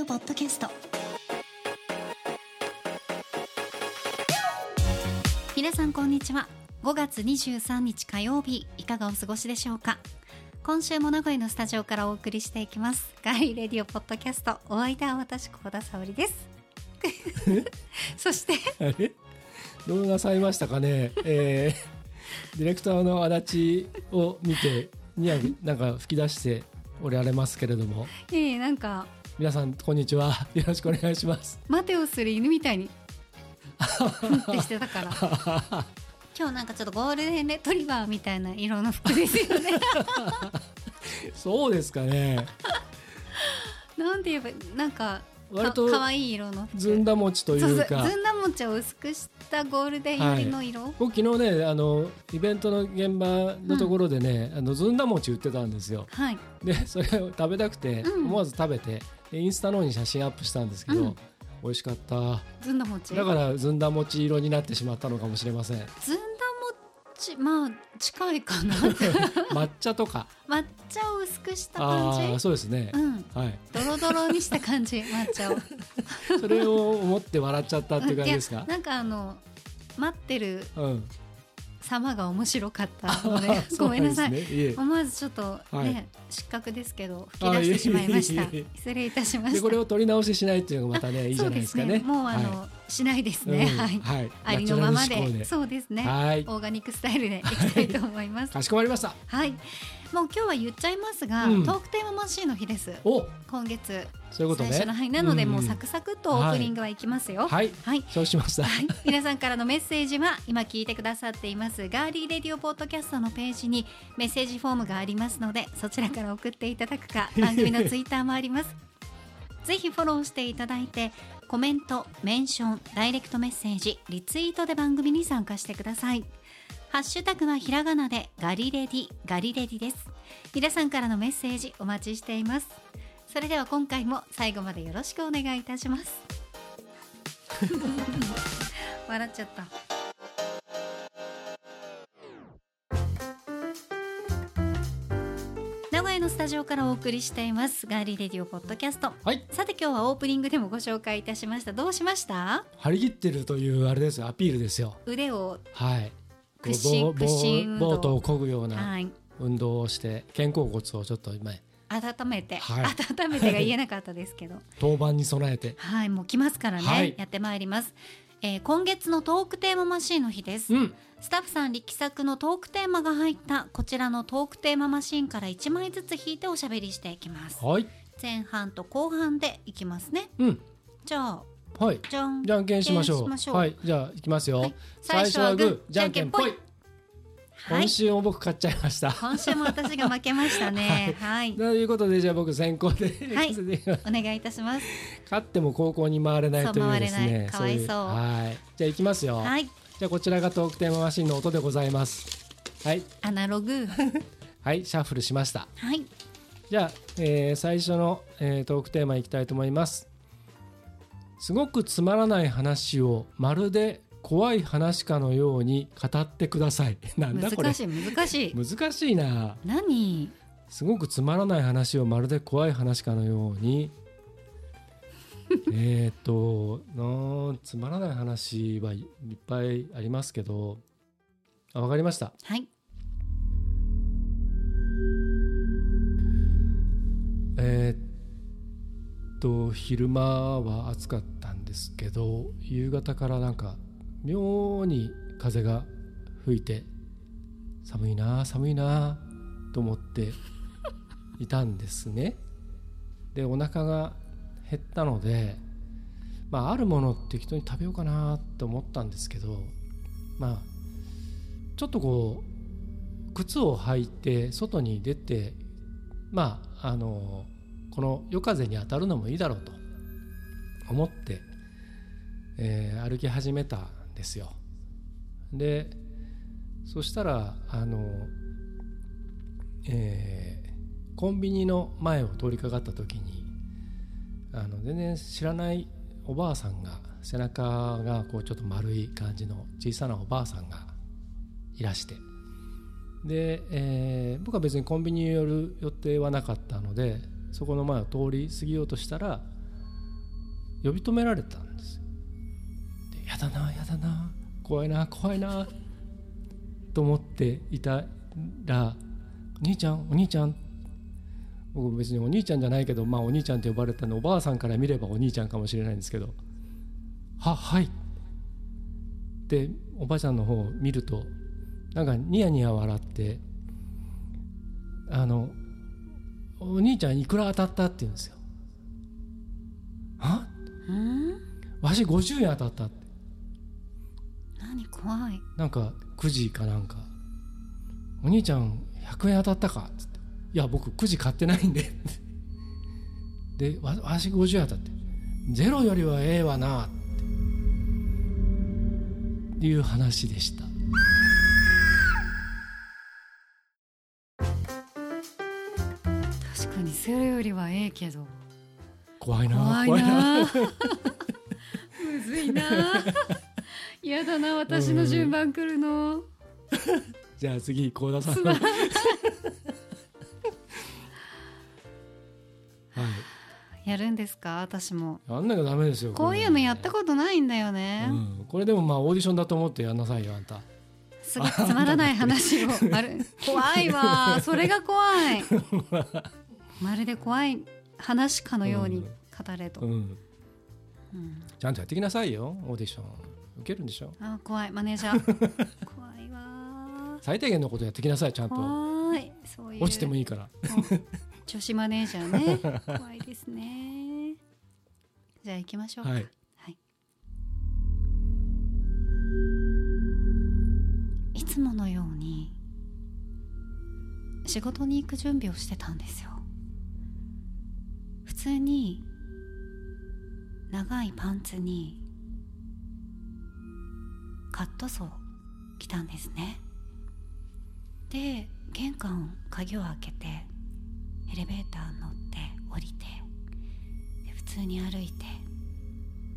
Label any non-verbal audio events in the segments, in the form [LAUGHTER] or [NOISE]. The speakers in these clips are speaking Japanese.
オポッドキャスト。皆さんこんにちは。5月23日火曜日いかがお過ごしでしょうか？今週も名古屋のスタジオからお送りしていきます。ガリレディオポッドキャストお相手は私小田沙織です。[LAUGHS] そして？あれどうなさいましたかね、えー、ディレクターの足立を見てにやなんか吹き出しておられますけれども。いえいえなんか皆さんこんにちは。[LAUGHS] よろしくお願いします。待てをする犬みたいに。[LAUGHS] ってしてたから。[LAUGHS] 今日なんかちょっとゴールデンレトリバーみたいな色の服ですよね。そうですかね。なんて言えばなんか割とか可愛い色の服。ずんだ餅といそうかずんだ餅を薄くしたゴールデン寄りの色、僕昨日ねあのイベントの現場のところでね、あのずんだ餅売ってたんですよ。はい。でそれを食べたくて、うん。思わず食べて。でインスタの方に写真アップしたんですけど、うん。美味しかった。ずんだ餅？だからずんだ餅色になってしまったのかもしれません。ずんだ餅？まあ近いかな [LAUGHS] 抹茶とか。抹茶を薄くした感じ？そうですね、うん。はい。ドロドロにした感じ？[LAUGHS] 抹茶を。それを思って笑っちゃったっていう感じですか？なんかあの待ってるうん様が面白かったので [LAUGHS] ごめんなさい、ね思わずちょっとね、はい。失格ですけど吹き出してしまいました。失礼いたしました。でこれを取り直ししないっていうのがまたねいいじゃないですかね。ね。もうあの、はしないですいね、うん。はい、はい。ありのままで。そうですね。はい。オーガニックスタイルでいきたいと思います。かしこまりました。はい。もう今日は言っちゃいますが、うん。トークテーママシーンの日です。お。今月。そういうことね。最初のはい。なので、もうサくクサクとオープニングはいきますよ。はい。はい。そうしました。はい、皆さんからのメッセージは今聞いてくださっています。ガーリーレディオポッドキャストのページにメッセージフォームがありますのでそちらから送っていただくか番組のツイッターもあります。[LAUGHS] ぜひフォローしていただいてコメント、メンション、ダイレクトメッセージ、リツイートで番組に参加してください。ハッシュタグはひらがなでガリレディ、ガリレディです。皆さんからのメッセージお待ちしています。それでは今回も最後までよろしくお願いいたします。[LAUGHS] 笑っちゃった。タジオからお送りしています。ガーリーレディオポッドキャスト。はい。さて今日はオープニングでもご紹介いたしました。どうしました張り切ってるというあれです。よアピールですよ。腕をはい。屈伸屈伸運動。ボートを漕ぐようなはい。運動をして肩甲骨をちょっと今温めて、はい。温めてが言えなかったですけど。[LAUGHS] 当番に備えて。はい。もう来ますからね、はい。やってまいります、えー今月のトークテーママシーンの日です、うん。スタッフさん力作のトークテーマが入ったこちらのトークテーママシーンから1枚ずつ引いておしゃべりしていきます。はい。前半と後半でいきますね。うん。じゃあはい。じゃんけんしましょう。はい。じゃあいきますよ、はい。最初はグーじゃんけんぽい今週も僕勝っちゃいました。今週も私が負けましたね。[LAUGHS] はい、ということでじゃあ僕先行ではい。お願いいたします。勝っても高校に回れないというですね。いかわい。そういうはい。じゃあ行きますよ、はい。じゃあこちらがトークテーママシンの音でございます。はい。アナログ。[LAUGHS] はい。シャッフルしました。はい。じゃあ、えー最初の、えートークテーマいきたいと思います。すごくつまらない話をまるで怖い話かのように語ってください。[LAUGHS] なんだこれ。難しい難しい。難しいな。何？すごくつまらない話をまるで怖い話かのように。[LAUGHS] えっとなーつまらない話はいいっぱいありますけど。あわかりました。はい。えーっと昼間は暑かったんですけど夕方からなんか妙に風が吹いて寒いな寒いなと思っていたんですね。でお腹が減ったのでまああるもの適当に食べようかなと思ったんですけどまあちょっとこう靴を履いて外に出てまああのこの夜風に当たるのもいいだろうと思って、えー歩き始めたですよ。でそしたらあの、えーコンビニの前を通りかかった時にあの全然知らないおばあさんが背中がこうちょっと丸い感じの小さなおばあさんがいらして。で、えー僕は別にコンビニに寄る予定はなかったのでそこの前を通り過ぎようとしたら呼び止められたんですよ。でやだなだな。怖いな怖いな。と思っていたら「お兄ちゃんお兄ちゃん」僕別にお兄ちゃんじゃないけどまあお兄ちゃんって呼ばれたのおばあさんから見ればお兄ちゃんかもしれないんですけど「ははい」でおばあちゃんの方を見るとなんかニヤニヤ笑ってあの「お兄ちゃんいくら当たった?」って言うんですよ。は？うん？わし50円当たったって何怖い。なんかくじかなんか「お兄ちゃん100円当たったか?」っつって「いや僕くじ買ってないんで」[LAUGHS] でわわし50円当たって「ゼロよりはええわな」って。いう話でした。確かにゼロよりはええけど。怖いな。怖いな。[LAUGHS] むずいな嫌だな私の順番来るの。じゃあ次幸田さん。[LAUGHS] はい。やるんですか？私も。やんなきゃダメですよこういうのやったことないんだよね、うん、これでもまあオーディションだと思ってやんなさいよあんた。すごいつまらない話を。ある怖いわ。それが怖い。[LAUGHS] まるで怖い話かのように語れと、うん。うん。ちゃんとやってきなさいよオーディション受けるんでしょ？あ怖い。マネージャー。[LAUGHS] 怖いわ最低限のことやってきなさいちゃんと。怖い。そういう。落ちてもいいから。女子マネージャーね。[LAUGHS] 怖いですね。じゃあ行きましょうか。はい。はい、いつものように仕事に行く準備をしてたんですよ。普通に長いパンツにカットソー着たんですね。で玄関鍵を開けてエレベーター乗って降りて普通に歩いて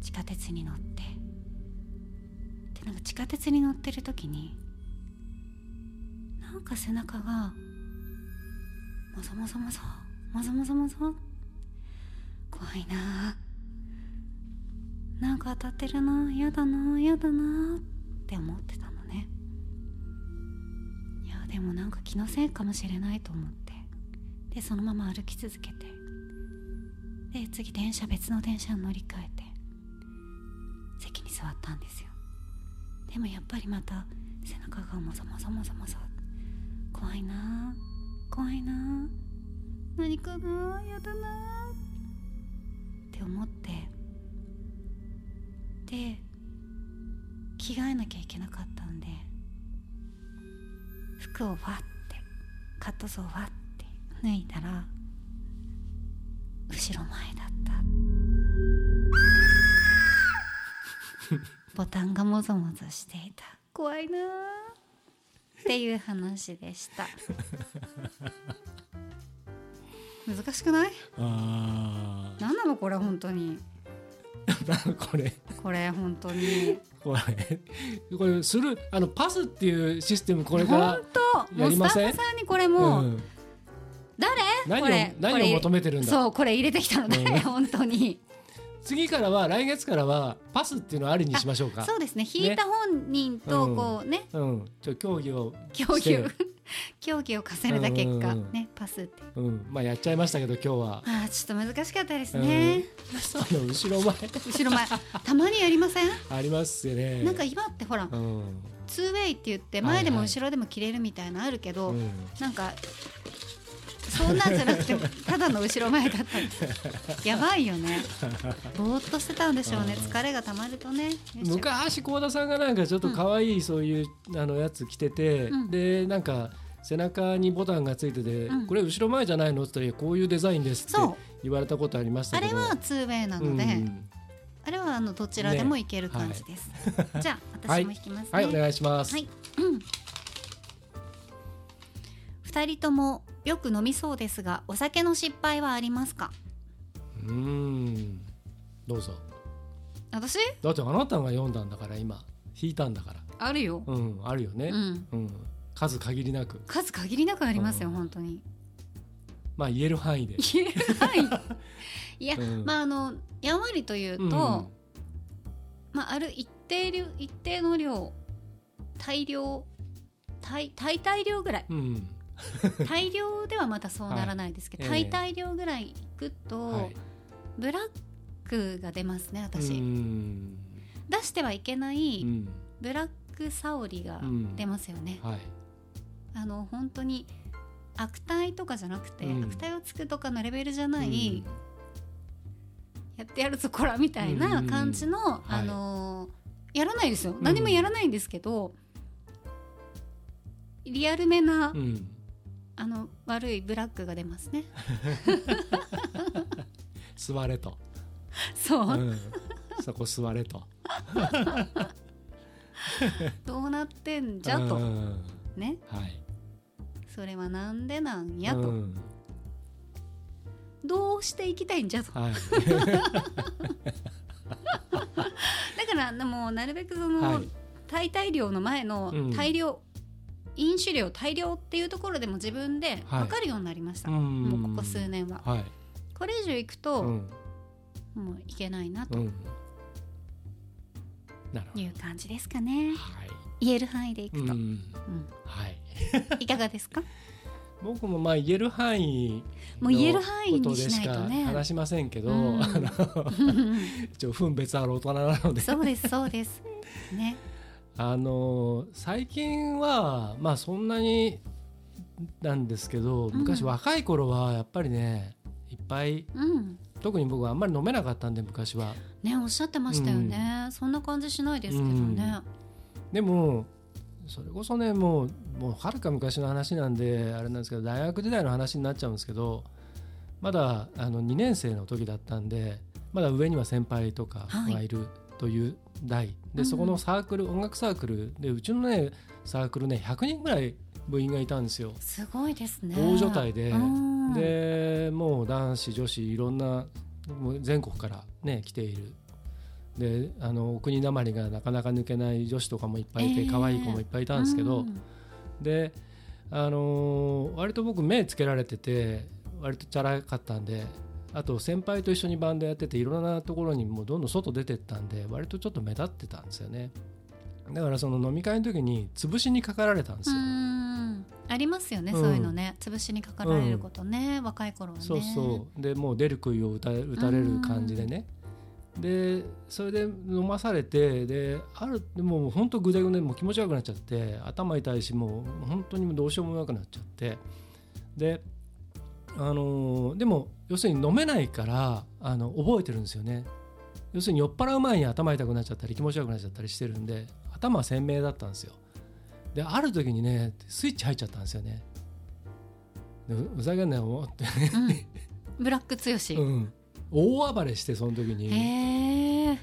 地下鉄に乗って。でなんか地下鉄に乗ってる時になんか背中がもぞもぞもぞもぞもぞもぞ怖いななんか当たってるなやだなやだなってって思ってたのね。いやでもなんか気のせいかもしれないと思って。でそのまま歩き続けて。で次電車別の電車に乗り換えて。席に座ったんですよ。でもやっぱりまた背中がもぞもぞもぞもぞ。怖いな怖いな。何かなやだな。って思って。で着替えなきゃいけなかったんで服をわってカットソーわって脱いだら後ろ前だった。ボタンがもぞもぞしていた。怖いなっていう話でした。難しくない？あ何なのこれ本当に。[LAUGHS] あこれ。これ本当にこれこれするあのパスっていうシステムこれから本当。もうスタやりません？ッフさんにこれもう、うん。誰？何をこれ何を求めてるんだ？そうこれ入れてきたので、うん。[LAUGHS] 本当に。次からは来月からはパスっていうのをありにしましょうか？そうですね。引いた本人とこうね。うん。ちょ協議を競技を [LAUGHS] 競技を重ねた結果、うんうん。うんねパスって。うん。まあやっちゃいましたけど今日は。あーちょっと難しかったですね、[LAUGHS] あの後ろ前。後ろ前。たまにやりません、ありますよね。なんか今ってほらうん。ツーウェイって言ってはいはい。前でも後ろでも切れるみたいなのあるけど、うん。なんかそんなんじゃなくてただの後ろ前だったりやばいよね。ぼーっとしてたんでしょうね。うん。疲れがたまるとね。昔幸田さんがなんかちょっと可愛いそういう、あのやつ着てて、うん。でなんか背中にボタンがついてて、うん。これ後ろ前じゃないのって言ったらこういうデザインですって言われたことありましたあけど。れはツーウェイなので、うんあれはあのどちらでもいける感じです、じゃあ私も引きますね。はいお願いします、はい、うん。二人ともよく飲みそうですが、お酒の失敗はありますか？うーん。どうぞ。私？だってあなたが読んだんだから今。弾いたんだから。あるよ。うんあるよね。う、ん。うん。数限りなく。数限りなくありますよ、うん。本当に。まあ言える範囲で、いやはい。[LAUGHS] いや、うん。まああのやんわりというと、うん。まあ、ある一定量一定の量大量大大大量ぐらい。うん [LAUGHS] 大量ではまたそうならないですけど、はい。ええ大大量ぐらいいくと、はい。ブラックが出ますねう私、ん。出してはいけないうん。ブラックサオリがうん。出ますよね、はい。あの本当に悪態とかじゃなくて、うん。悪態をつくとかのレベルじゃない、うん。やってやるぞこらみたいな感じの、はい。あのーやらないですよ。ん。何もやらないんですけど、リアルめな、うんあの悪いブラックが出ますね。[LAUGHS] 座れと、そう、うん、そこ座れと。[LAUGHS] どうなってんじゃと、うん。ね。はい。それはなんでなんやと、うん。どうしていきたいんじゃと。はい。[LAUGHS] だからもうなるべくその、はい。大大量の前のうん。大量、飲酒量大量っていうところでも自分ではい。分かるようになりました、うん。もうここ数年は。はい。これ以上いくと、うん。もういけないなとうん。ないう感じですかね、はい。言える範囲でいくと、うん。うん。はい。[LAUGHS] いかがですか？僕もまあ言える範囲もう言える範囲にしのことでしかないとね話しませんけど、うん。あの [LAUGHS] 一応分別ある大人なので。そうですそうです。ねあの最近はまあそんなになんですけど昔うん。若い頃はやっぱりねいっぱいうん。特に僕はあんまり飲めなかったんで昔は。ねおっしゃってましたよね、そんな感じしないですけどね、でもそれこそねもうもうはるか昔の話なんであれなんですけど大学時代の話になっちゃうんですけどまだあの2年生の時だったんでまだ上には先輩とかがいるという代、うん。でそこのサークル音楽サークル。でうちのねサークルね100人ぐらい部員がいたんですよ。すごいですね。大所帯で。うん。でもう男子女子いろんなもう全国からね来ている。であのお国なまりがなかなか抜けない女子とかもいっぱいいて、えー可愛い子もいっぱいいたんですけど、うん。であのー割と僕目つけられてて割とチャラかったんであと先輩と一緒にバンドやってていろんなところにもうどんどん外出てったんで割とちょっと目立ってたんですよね。だからその飲み会の時に潰しにかかられたんですよ、うん。ありますよね、うん。そういうのね。潰しにかかられることね、若い頃はね。そうそう。でもう出る杭を打た打たれる感じでね。でそれで飲まされてであるでもう本当ぐでぐでもう気持ち悪くなっちゃって頭痛いしもう本当にもうどうしようもなくなっちゃって。であのーでも要するに飲めないからあの覚えてるんですよね。要するに酔っ払う前に頭痛くなっちゃったり気持ち悪くなっちゃったりしてるんで頭は鮮明だったんですよ。である時にねスイッチ入っちゃったんですよね。でふざけんなよ思って。うん、ブラック強し、うん、大暴れしてその時に。へえ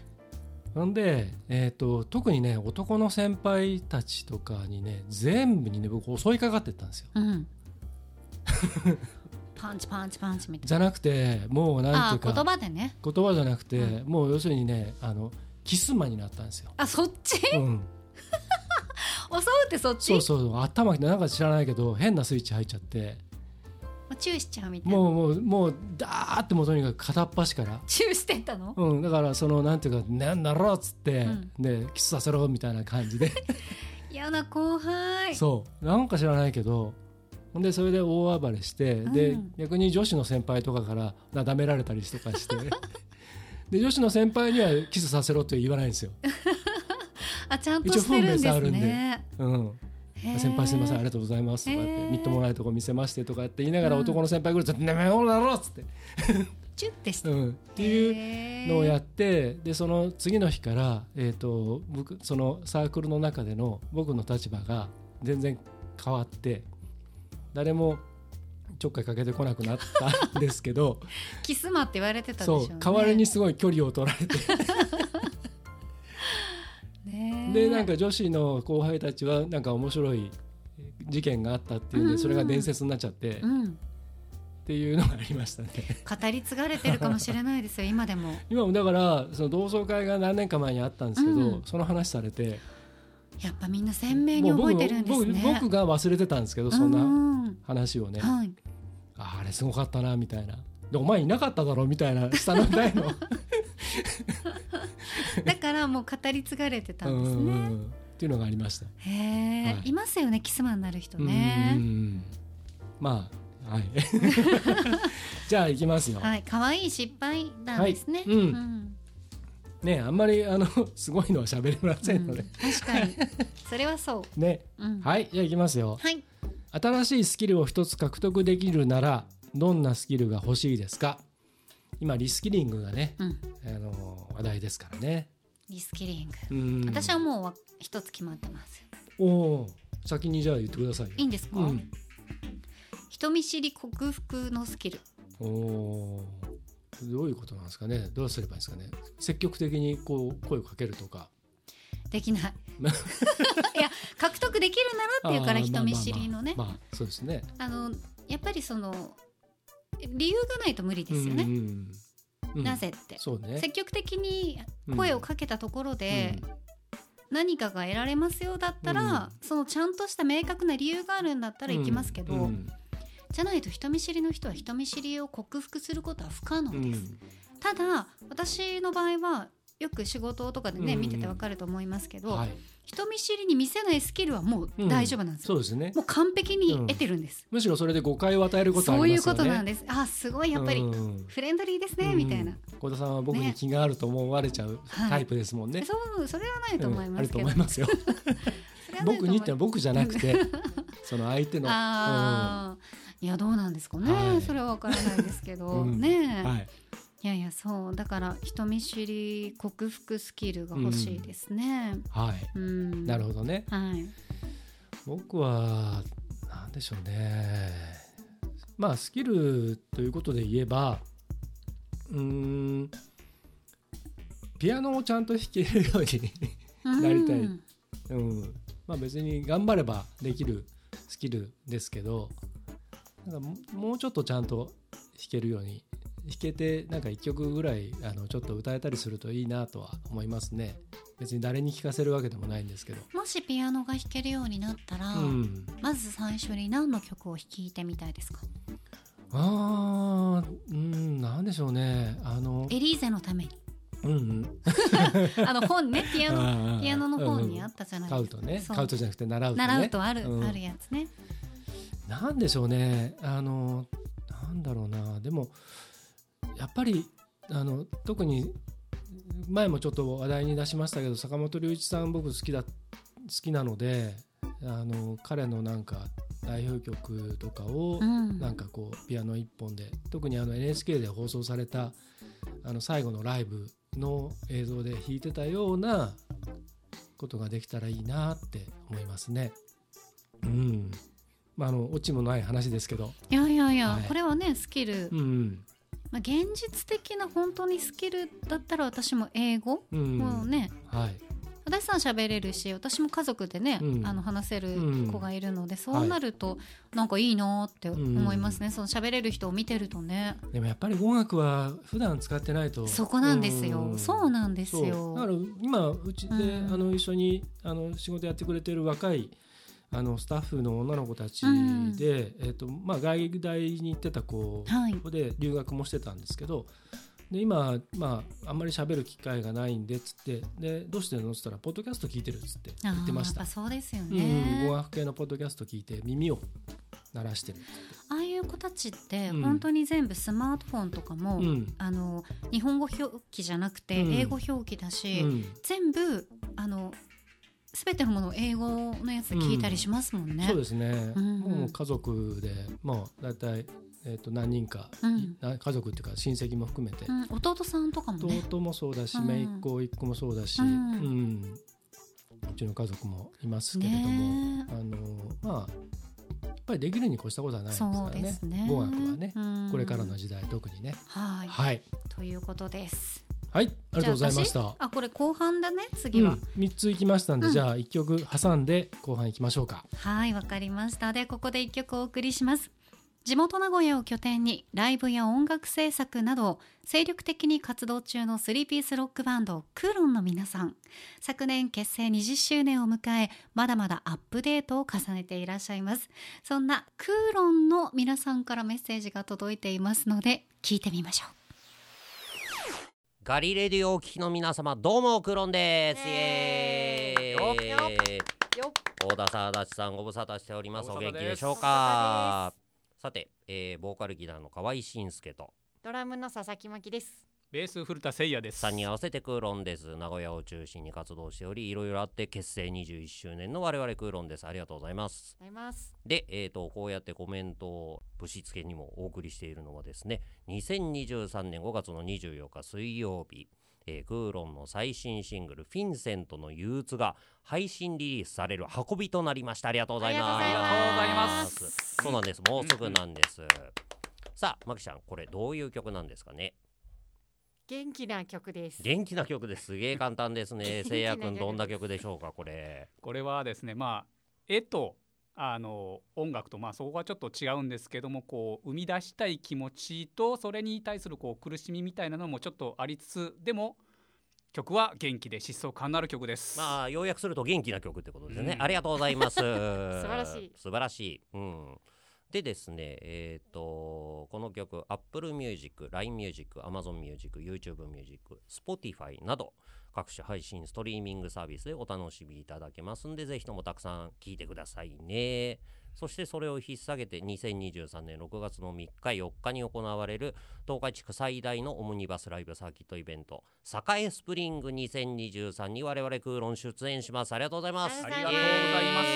なんで、えー、と特にね男の先輩たちとかにね全部にね僕襲いかかってったんですよ。うん [LAUGHS] パンチパンチパンチみたいじゃなくてもうなんていうか言葉でね。言葉じゃなくて、うもう要するにねあのキス魔になったんですよ、あそっち？うん、[LAUGHS] 襲うってそっち？そうそう頭なんか知らないけど変なスイッチ入っちゃって。もうチューしちゃうみたいな。もうもうもうダーってもうとにかく片っ端から。チューしてったの？うん、だからそのなんていうか「なんだろう」っつって、うん。でキスさせろみたいな感じで。[LAUGHS] 嫌な後輩。そう。なんか知らないけどでそれで大暴れして、でうん。逆に女子の先輩とかからなだめられたりとかして。[LAUGHS] で女子の先輩にはキスさせろって言わないんですよ、[LAUGHS] あちゃんとしてるんですね。うん、へー。先輩すみませんありがとうございます。とかやってみっともないとこ見せましてとかって言いながらうん。男の先輩来ると「ねめおだろ」っつって、チュッてして。うん、っていうのをやってでその次の日から、えー、と僕そのサークルの中での僕の立場が全然変わって誰もちょっかいかけてこなくなったんですけど [LAUGHS] キスマって言われてたでしょそううね代わりにすごい距離を取られて。[LAUGHS] ねでなんか女子の後輩たちはなんか面白い事件があったっていうんでそれが伝説になっちゃって。っうん。ていうのがありましたね。語り継がれてるかもしれないですよ今でも。[LAUGHS] 今もだからその同窓会が何年か前にあったんですけど、うん。その話されてやっぱみんな鮮明に覚えてるんですね。僕僕が忘れてたんですけどそんうなん話をね、はい。ああれすごかったなみたいな。でお前いなかっただろみたいな下の台の。[LAUGHS] だからもう語り継がれてたんですうんうんうね。ん。っていうのがありました。へえ、はい。い、ますよねキスマンになる人ね。うんまあはい。[LAUGHS] じゃあ行きますよ、はい、可愛い失敗なんですね。はい。うん。んねあんまりあの [LAUGHS] すごいのは喋れませんので、うん確かに [LAUGHS] それはそう。ねうん、はいじゃあ行きますよはい。新しいスキルを一つ獲得できるならどんなスキルが欲しいですか？今リスキリングがねうん、あの話題ですからねリスキリング。うん私はもうわ一つ決まってます。おおー先にじゃあ言ってくださいよいいんですか？うん人見知り克服のスキル。おおーどういうことなんですかね？どうすればいいですかね？積極的にこう声をかけるとか。できない。[LAUGHS] いや獲得できるならっていうから人見知りのね。そうですね。あのやっぱりその理由がないと無理ですよね。うんうん。うん。なぜって。そうね。積極的に声をかけたところで、何かが得られますよだったら、そのちゃんとした明確な理由があるんだったら行きますけど、うん。うんじゃないと人見知りの人は人見知りを克服することは不可能うん。です、ただ私の場合はよく仕事とかでね、うん。見ててわかると思いますけど、はい。人見知りに見せないスキルはもう大丈夫なんですよ、そうですね。もう完璧に得てるんです、むしろそれで誤解を与えることあそういうことなんです。あすごいやっぱりうん。フレンドリーですね、みたいな。小田さんは僕に気があると思われちゃうはいタイプですもんね。そうそれはないと思いうん。あるますけど、と思います。[LAUGHS] よ。僕にって僕じゃなくて、その相手の。ああ、いやどうなんですかね、はいそれはわからないですけど、[LAUGHS] うんねえ、はい。いやいやそうだから人見知り克服スキルが欲しいですね。はい。うん、なるほどね。はい。僕はなんでしょうね。まあスキルということで言えば、うーん。ピアノをちゃんと弾けるようになりたいうんうん、まあ別に頑張ればできるスキルですけどなんかももうちょっとちゃんと弾けるように弾けてなんか1曲ぐらいあのちょっと歌えたりするといいなとは思いますね。別に誰に聴かせるわけでもないんですけど、もしピアノが弾けるようになったら、うん、まず最初に何の曲を弾いてみたいですか？あーうんなんでしょうね。あのエリーゼのために。うんうん。[LAUGHS] あの本ねピアノピアノの本にあうんったじゃない買うとね。そう。買うとじゃなくて習うとね。習うとある、うん。あるやつね。なんでしょうねあのなんだろうなでもやっぱりあの特に前もちょっと話題に出しましたけど坂本龍一さん僕好きだ好きなのであの彼のなんか代表曲とかをうん。なんかこうピアノ一本で特にあの NHK で放送されたあの最後のライブの映像で弾いてたようなことができたらいいなって思いますね。うん。まああのオチもない話ですけど。いやいやいや、はいこれはねスキル、うんまあ現実的な本当にスキルだったら私も英語、うん。うん。もうねはい。私さん喋れるし私も家族でね、うんあの話せるうん子がいるので、そうなるとなんかいいなって思いますね、うんその喋れる人を見てるとねでもやっぱり語学は普段使ってないと。そこなんですよ、んそうなんですよだから今うちで、うんあの一緒にあの仕事やってくれてる若いあのスタッフの女の子たちで、うん。えっとまあ、外大に行ってた子はい。で留学もしてたんですけどで今、まあ、あんまり喋る機会がないんでっつってでどうしてるのっつったらポッドキャスト聞いてるっつって言ってました。そうですようんね、語学系のポッドキャスト聞いて耳を鳴らしてるああいう子たちってうん。本当に全部スマートフォンとかも、うん。あの日本語表記じゃなくてうん。英語表記だし、うん。全部あの全てのものを英語のやつで聞いたりしますもんね。そうですね、うんうん。もう家族でもう大体、えー、と何人か、うん。な家族っていうか親戚も含めて、うん、弟さんとかもね。弟もそうだし、うん。姪っ子一個もそうだし、ううん。んうちの家族もいますけれども、ねあのまあやっぱりできるに越したことはないですからね。ね。語学はね、うん。これからの時代特にね。はい、はい。ということです。はいありがとうございました。あこれ後半だね次は。うん、3ついきましたんで、うん。じゃあ1曲挟んで後半いきましょうか。はいわかりました。でここで一曲お送りします。地元名古屋を拠点にライブや音楽制作などを精力的に活動中のスリーピースロックバンドクーロンの皆さん。昨年結成20周年を迎えまだまだアップデートを重ねていらっしゃいます。そんなクーロンの皆さんからメッセージが届いていますので聞いてみましょうガリレディオをお聞きの皆様どうもクロンです。イエーイ。よっよ大田さん足立さんご無沙汰しております。お元気でしょうか？さて、えー、ボーカルギターの河合慎介と。ドラムの佐々木真希ですベース古田誠也です。3人合わせてクーロンです。名古屋を中心に活動しておりいろいろあって結成21周年の我々クーロンです。ありがとうございます。ございます。で、えー、とこうやってコメントをぶしつけにもお送りしているのはですね2023年5月の24日水曜日、えークーロンの最新シングル「フィンセントの憂鬱」が配信リリースされる運びとなりました。ありがとうございます。ありがとうございます。そうなんです。もうすぐなんです、さあマキちゃんこれどういう曲なんですかね？元気な曲です。元気な曲です。げえ簡単ですね。[LAUGHS] せいやくんどんな曲でしょうかこれ。これはですね、まあ絵とあの音楽とまあそこがちょっと違うんですけども、こう生み出したい気持ちとそれに対するこう苦しみみたいなのもちょっとありつつ、でも曲は元気で疾走感のある曲です。まあ要約すると元気な曲ってことですね、うん。ありがとうございます。素晴らしい。素晴らしい、うん、でですねえっ、とこの曲 Apple Music、LINE Music、Amazon Music、YouTube Music、Spotify など各種配信ストリーミングサービスでお楽しみいただけますんでぜひともたくさん聴いてくださいね。そしてそれを引っ提げて2023年6月の3日4日に行われる東海地区最大のオムニバスライブサーキットイベント栄スプリング2023に我々クーロン出演します。ありがとうございます。ありがとうございます。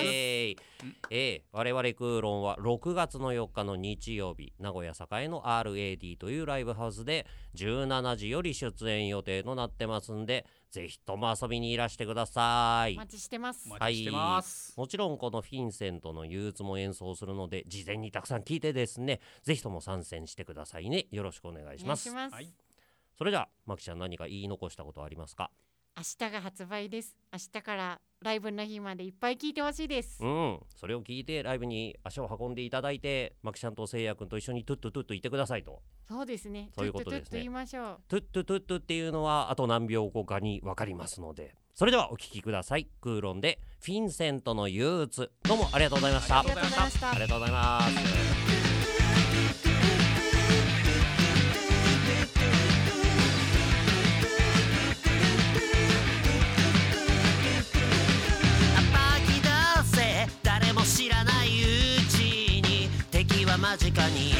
えー我々クーロンは6月の4日の日曜日名古屋栄の RAD というライブハウスで17時より出演予定となってますんでぜひとも遊びにいらしてください。お待ちしてます。お待ちしてます。もちろんこのフィンセントの憂鬱も演奏するので事前にたくさん聞いてですねぜひとも参戦してくださいね。よろしくお願いします。お願いします、はいそれではまきちゃん何か言い残したことありますか？明日が発売です。明日からライブの日までいっぱい聞いてほしいです。うん。それを聞いてライブに足を運んでいただいてまきちゃんとせいやくんと一緒にトゥットゥトゥッといてくださいと。そうですね。そういうことですね。トゥットゥ言いましょうトゥットゥトゥットっていうのはあと何秒後かに分かりますので。それではお聞きください。クーロンでフィンセントの憂鬱。どうもありがとうございました。ありがとうございました。ありがとうございます間近にいる。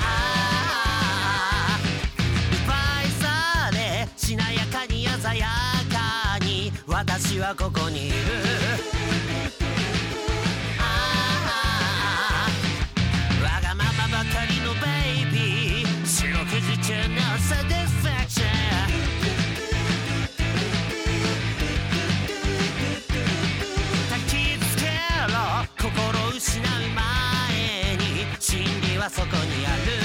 ああ奪いされしなやかに鮮やかに私はここにいる。はそこにある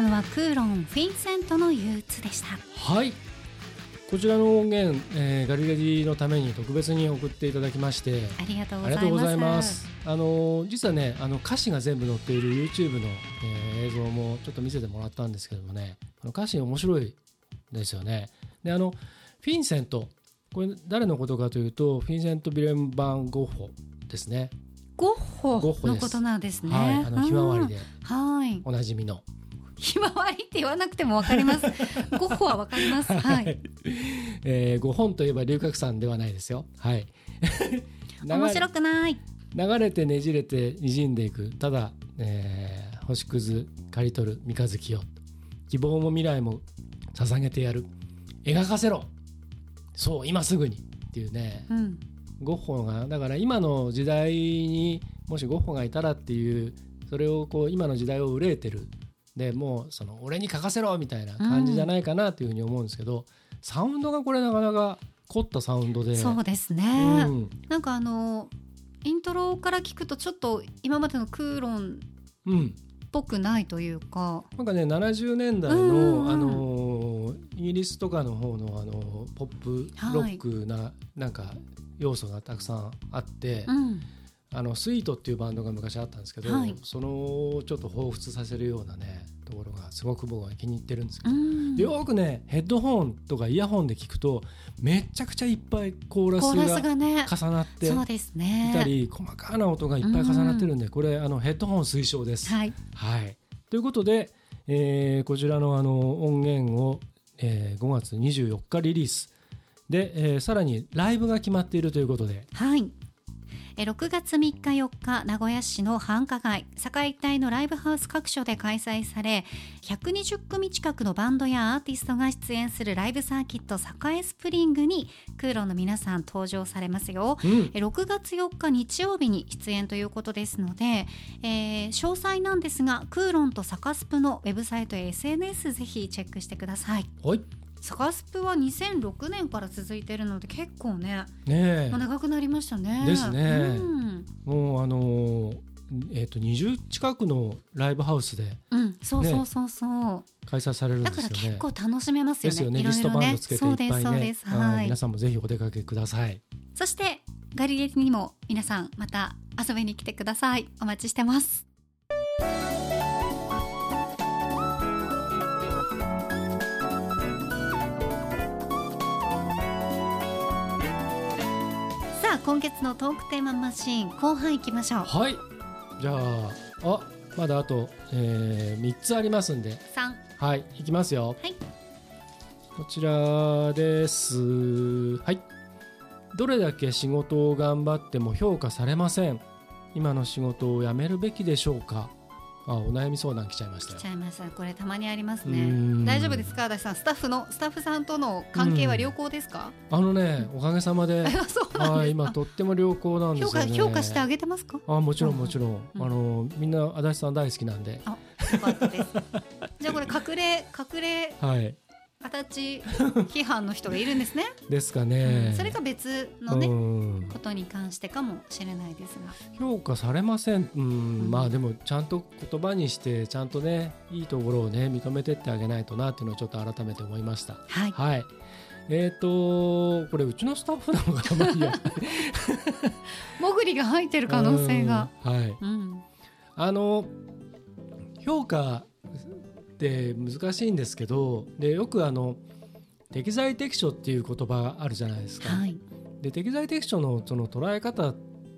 したのはクーロンフィンセントの憂鬱でしたはいこちらの音源、えーガリガリのために特別に送っていただきましてありがとうあございますりがとうございます。あの実はね、あの歌詞が全部載っている YouTube の、えー映像もちょっと見せてもらったんですけどもね、あの歌詞面白いですよね。で、あのフィンセント、これ誰のことかというと、フィンセント・ビレンバン・ゴッホですね。ゴッホゴッホですのことなんですねはい、あのひまわりでうんはいおなじみの。ひまわりって言わなくてもわかります。[LAUGHS] ゴッホはわかります。はい。えー、5本といえば龍角散ではないですよ。は [LAUGHS] い。面白くない。流れてねじれてにじんでいく。ただ、えー星屑刈り取る三日月よ希望も未来も捧げてやる。描かせろ。そう今すぐに。っていうね。うん。ゴッホがだから今の時代にもしゴッホがいたらっていうそれをこう今の時代を憂えてるでもうその俺に書かせろみたいな感じじゃないかなというふうに思うんですけど、サウンドがこれなかなか凝ったサウンドで。そうですね、うん。なんかあのイントロから聞くとちょっと今までのクーロンうん、っぽくないというか。なんかね70年代の、うんうん。あのーイギリスとかの方のあのーポップロックな、なんか要素がたくさんあって、うんあのスイートっていうバンドが昔あったんですけど、はい。そのちょっと彷彿させるようなねところがすごく僕は気に入ってるんですけど、うん。よーくねヘッドホンとかイヤホンで聞くとめちゃくちゃいっぱいコーラススが重なってそうですいねたり細かな音がいっぱい重なってるんで、これあのヘッドホン推奨です。はい。はい、ということで、えーこちらのあの音源を、えー5月24日リリース。で、えーさらにライブが決まっているということで。はい。え6月3日4日名古屋市の繁華街栄一帯のライブハウス各所で開催され120組近くのバンドやアーティストが出演するライブサーキット栄スプリングにクーロンの皆さん登場されますよ。うん。え6月4日日曜日に出演ということですので、えー詳細なんですがクーロンとサカスプのウェブサイトや SNS ぜひチェックしてください。はいサカスプは2006年から続いているので結構ね、ねえ。まあ、長くなりましたね。ですね。うん、もうあのーえー、と20近くのライブハウスでうん、そうそうそうそう、開催されるんだですよね。から結構楽しめますよね。ですよね。リストバンねドつけていそうっぱいね。そうですははい。い。皆さんもぜひお出かけください。そしてガリレディにも皆さんまた遊びに来てください。お待ちしてますあ今月のトークテーママシーン後半いきましょうはいじゃああまだあと、えー、3つありますんで三はいいきますよ。はいこちらです。はい。どれだけ仕事を頑張っても評価されません。今の仕事を辞めるべきでしょうか。あ、お悩み相談来ちゃいましたよ。来ち。ゃいました。これたまにありますね。ん。大丈夫ですか？足立さんスタッフのスタッフさんとの関係は良好ですか、あのね、おかげさまで、[LAUGHS] そう今とっても良好なんですよね。評価評価してあげてますか？あ、もちろんもちろん。うん。あのみんな足立さん大好きなんで。あよかったです。じゃあこれ隠れ隠れはい。足立批判の人がいるんですね、ですかうねん。それが別のね、うん。ことに関してかもしれないですが。評価されません、うん。ん。まあでもちゃんと言葉にしてちゃんとねいいところをね認めてってあげないとなっていうのをちょっと改めて思いました。はい。はい。えっ、とこれうちのスタッフなのかなまあいもぐりが入ってる可能性が。うん。はい。うん。あの評価って難しいんですけどでよくあの適材適所っていう言葉あるじゃないですか、はいで適材適所のその捉え方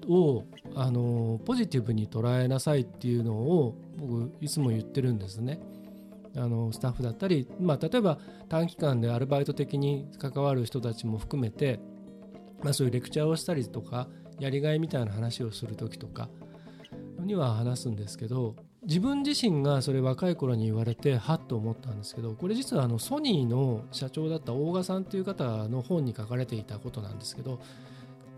をあのポジティブに捉えなさいっていうのを僕いつも言ってるんですね。あのスタッフだったり、まあ、例えば短期間でアルバイト的に関わる人たちも含めて、まあ、そういうレクチャーをしたりとかやりがいみたいな話をする時とかには話すんですけど自分自身がそれ若い頃に言われてはっと思ったんですけどこれ実はあのソニーの社長だった大賀さんという方の本に書かれていたことなんですけど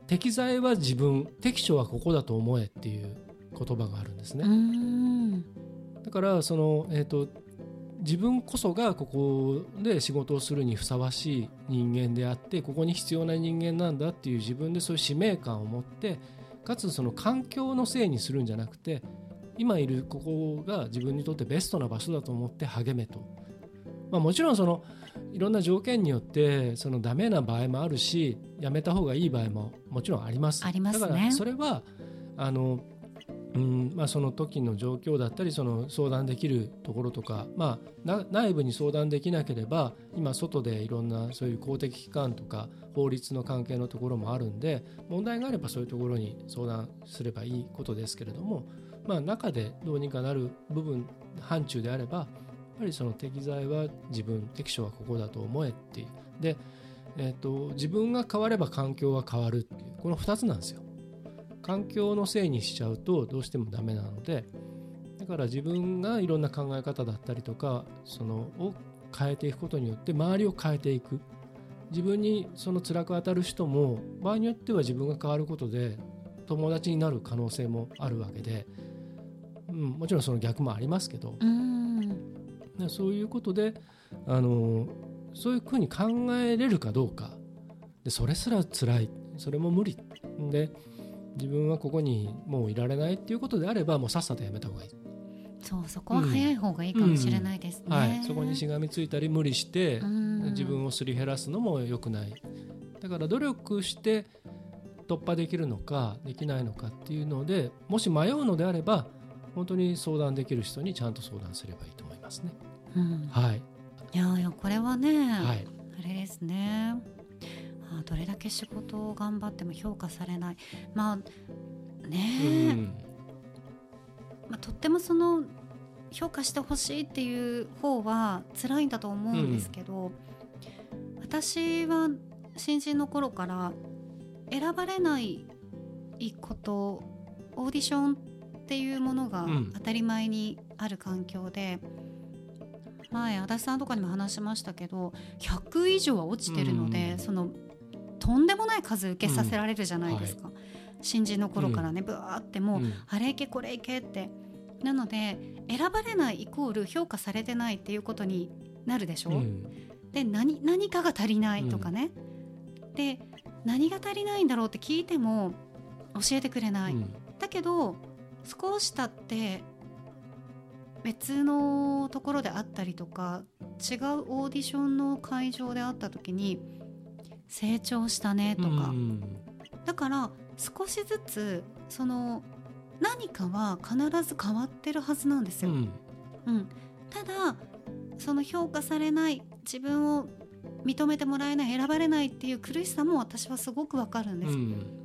適材は自分適所はここだと思えっていう言葉があるんですねう。んだからその、えー、と自分こそがここで仕事をするにふさわしい人間であってここに必要な人間なんだっていう自分でそういう使命感を持ってかつその環境のせいにするんじゃなくて今いるここが自分にとってベストな場所だと思って励めと、まあ、もちろんそのいろんな条件によってそのダメな場合もあるしやめた方がいい場合ももちろんあります。ありますね。だからそれはあのうんまあ、その時の状況だったりその相談できるところとか、まあ、な内部に相談できなければ今外でいろんなそういう公的機関とか法律の関係のところもあるんで問題があればそういうところに相談すればいいことですけれども、まあ、中でどうにかなる部分範疇であればやっぱりその適材は自分適所はここだと思えっていう。で、えー、と自分が変われば環境は変わるっていう。この2つなんですよ。環境のせいにしちゃうとどうしてもダメなので。だから自分がいろんな考え方だったりとかそのを変えていくことによって周りを変えていく。自分にその辛く当たる人も場合によっては自分が変わることで友達になる可能性もあるわけで、うん、もちろんその逆もありますけど。うん。でそういうことであのそういうふうに考えれるかどうか。でそれすら辛い。それも無理。で自分はここにもういられないっていうことであればもうさっさとやめた方がいい、そうそこは早い方がいいかもしれないですね、はい、そこにしがみついたり無理してうん。自分をすり減らすのも良くない。だから努力して突破できるのかできないのかっていうのでもし迷うのであれば本当に相談できる人にちゃんと相談すればいいと思いますね。うん。はい。いやいやこれはね、はい。あれですね。あどれだけ仕事を頑張っても評価されない。まあうね。え、ん。まあ、とってもその評価してほしいっていう方は辛いんだと思うんですけど、私は新人の頃から選ばれないことオーディションっていうものがうん。当たり前にある環境で、前足立さんとかにも話しましたけど100以上は落ちてるので、うんそのとんでもない数受けさせられるじゃないですか、新人の頃からね、ブワーってもう、うん。あれいけこれいけって。なので選ばれないイコール評価されてないっていうことになるでしょ、うん。で何何かが足りないとかね、で何が足りないんだろうって聞いても教えてくれない、うん。だけど少し経って別のところであったりとか違うオーディションの会場であった時に成長したねとか、うん。だから少しずつその何かは必ず変わってるはずなんですよ。うん。うん、ただその評価されない自分を認めてもらえない選ばれないっていう苦しさも私はすごくわかるんです、うん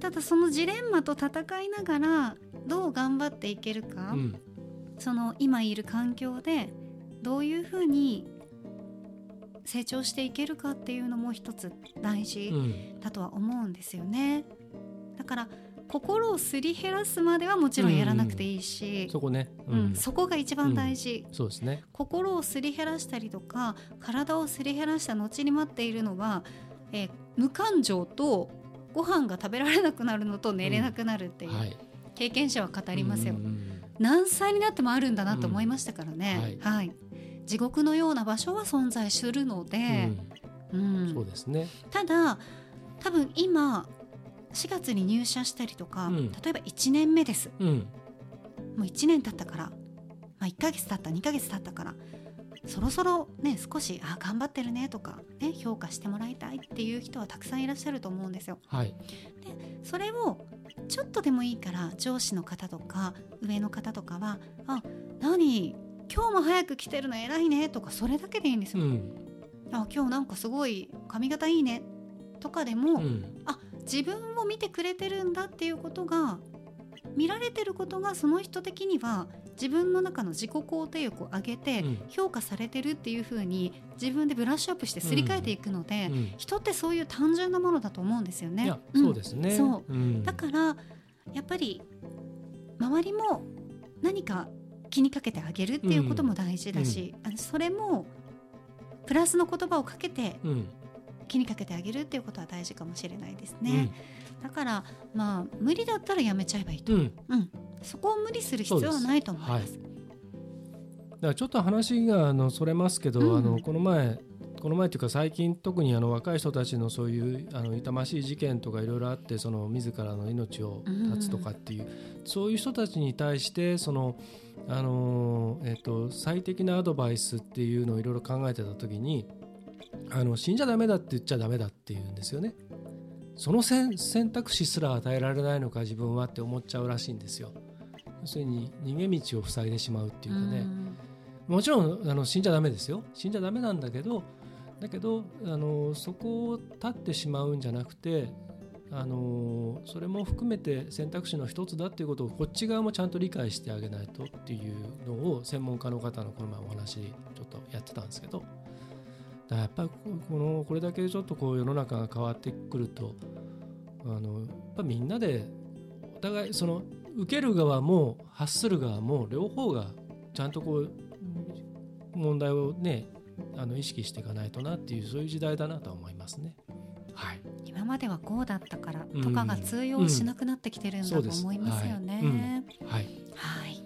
ただそのジレンマと戦いながらどう頑張っていけるか、うん。その今いる環境でどういうふうに成長していけるかっていうのも一つ大事うん。だとは思うんですよね。だから心をすり減らすまではもちろんやらなくていいし、そこね、ううん。そこが一番大事、そうですね。心をすり減らしたりとか体をすり減らした後に待っているのは、えー無感情とご飯が食べられなくなるのと寝れなくなるっていう、はい。経験者は語りますよ、何歳になってもあるんだなと思いましたからね、うんはい。地獄のような場所は存在するので、うん。うん。そうですね。ただ多分今4月に入社したりとか、うん。例えば1年目です。うん。もう1年経ったから、まあ、1ヶ月経った2ヶ月経ったからそろそろね少しあ頑張ってるねとか、ね、評価してもらいたいっていう人はたくさんいらっしゃると思うんですよ。はいそれをちょっとでもいいから上司の方とか上の方とかは「あ何？今日も早く来てるの偉いね」とかそれだけでいいんですよ。うんあ今日なんかすごい髪型いいねとかでも、うんあ自分を見てくれてるんだっていうことが見られてることがその人的には自分の中の自己肯定欲を上げてうん。評価されてるっていう風に自分でブラッシュアップしてすり替えていくので、うん。人ってそういう単純なものだと思うんですよね。そうですね。だからやっぱり周りも何か気にかけてあげるっていうことも大事だし、あのそれもプラスの言葉をかけてうん気にかけてあげるっていうことは大事かもしれないですうね。ん。だからまあ無理だったらやめちゃえばいいと、うん。うん、そこを無理する必要はないと思います。だからちょっと話があのそれますけど、うん。あのこの前この前というか最近特にあの若い人たちのそういうあの痛ましい事件とかいろいろあってその自らの命を絶つとかっていう、そういう人たちに対してそのあのえっと最適なアドバイスっていうのをいろいろ考えてた時にあの死んじゃダメだって言っちゃダメだっていうんですよね。その選選択肢すら与えられないのか自分はって思っちゃうらしいんですよ。要するに逃げ道を塞いでしまうっていうかね。もちろんあの死んじゃダメですよ死んじゃダメなんだけどだけどあのそこを立ってしまうんじゃなくてあのそれも含めて選択肢の一つだっていうことをこっち側もちゃんと理解してあげないとっていうのを専門家の方のこの前お話ちょっとやってたんですけどだやっぱりこのこれだけちょっとこう世の中が変わってくるとあのやっぱみんなでお互いその受ける側も発する側も両方がちゃんとこう問題をねあの意識していかないとなっていうそういう時代だなとは思いますね。はい、今まではこうだったからとかが通用しなくなってきてるんだと思いますよね。はい、はい。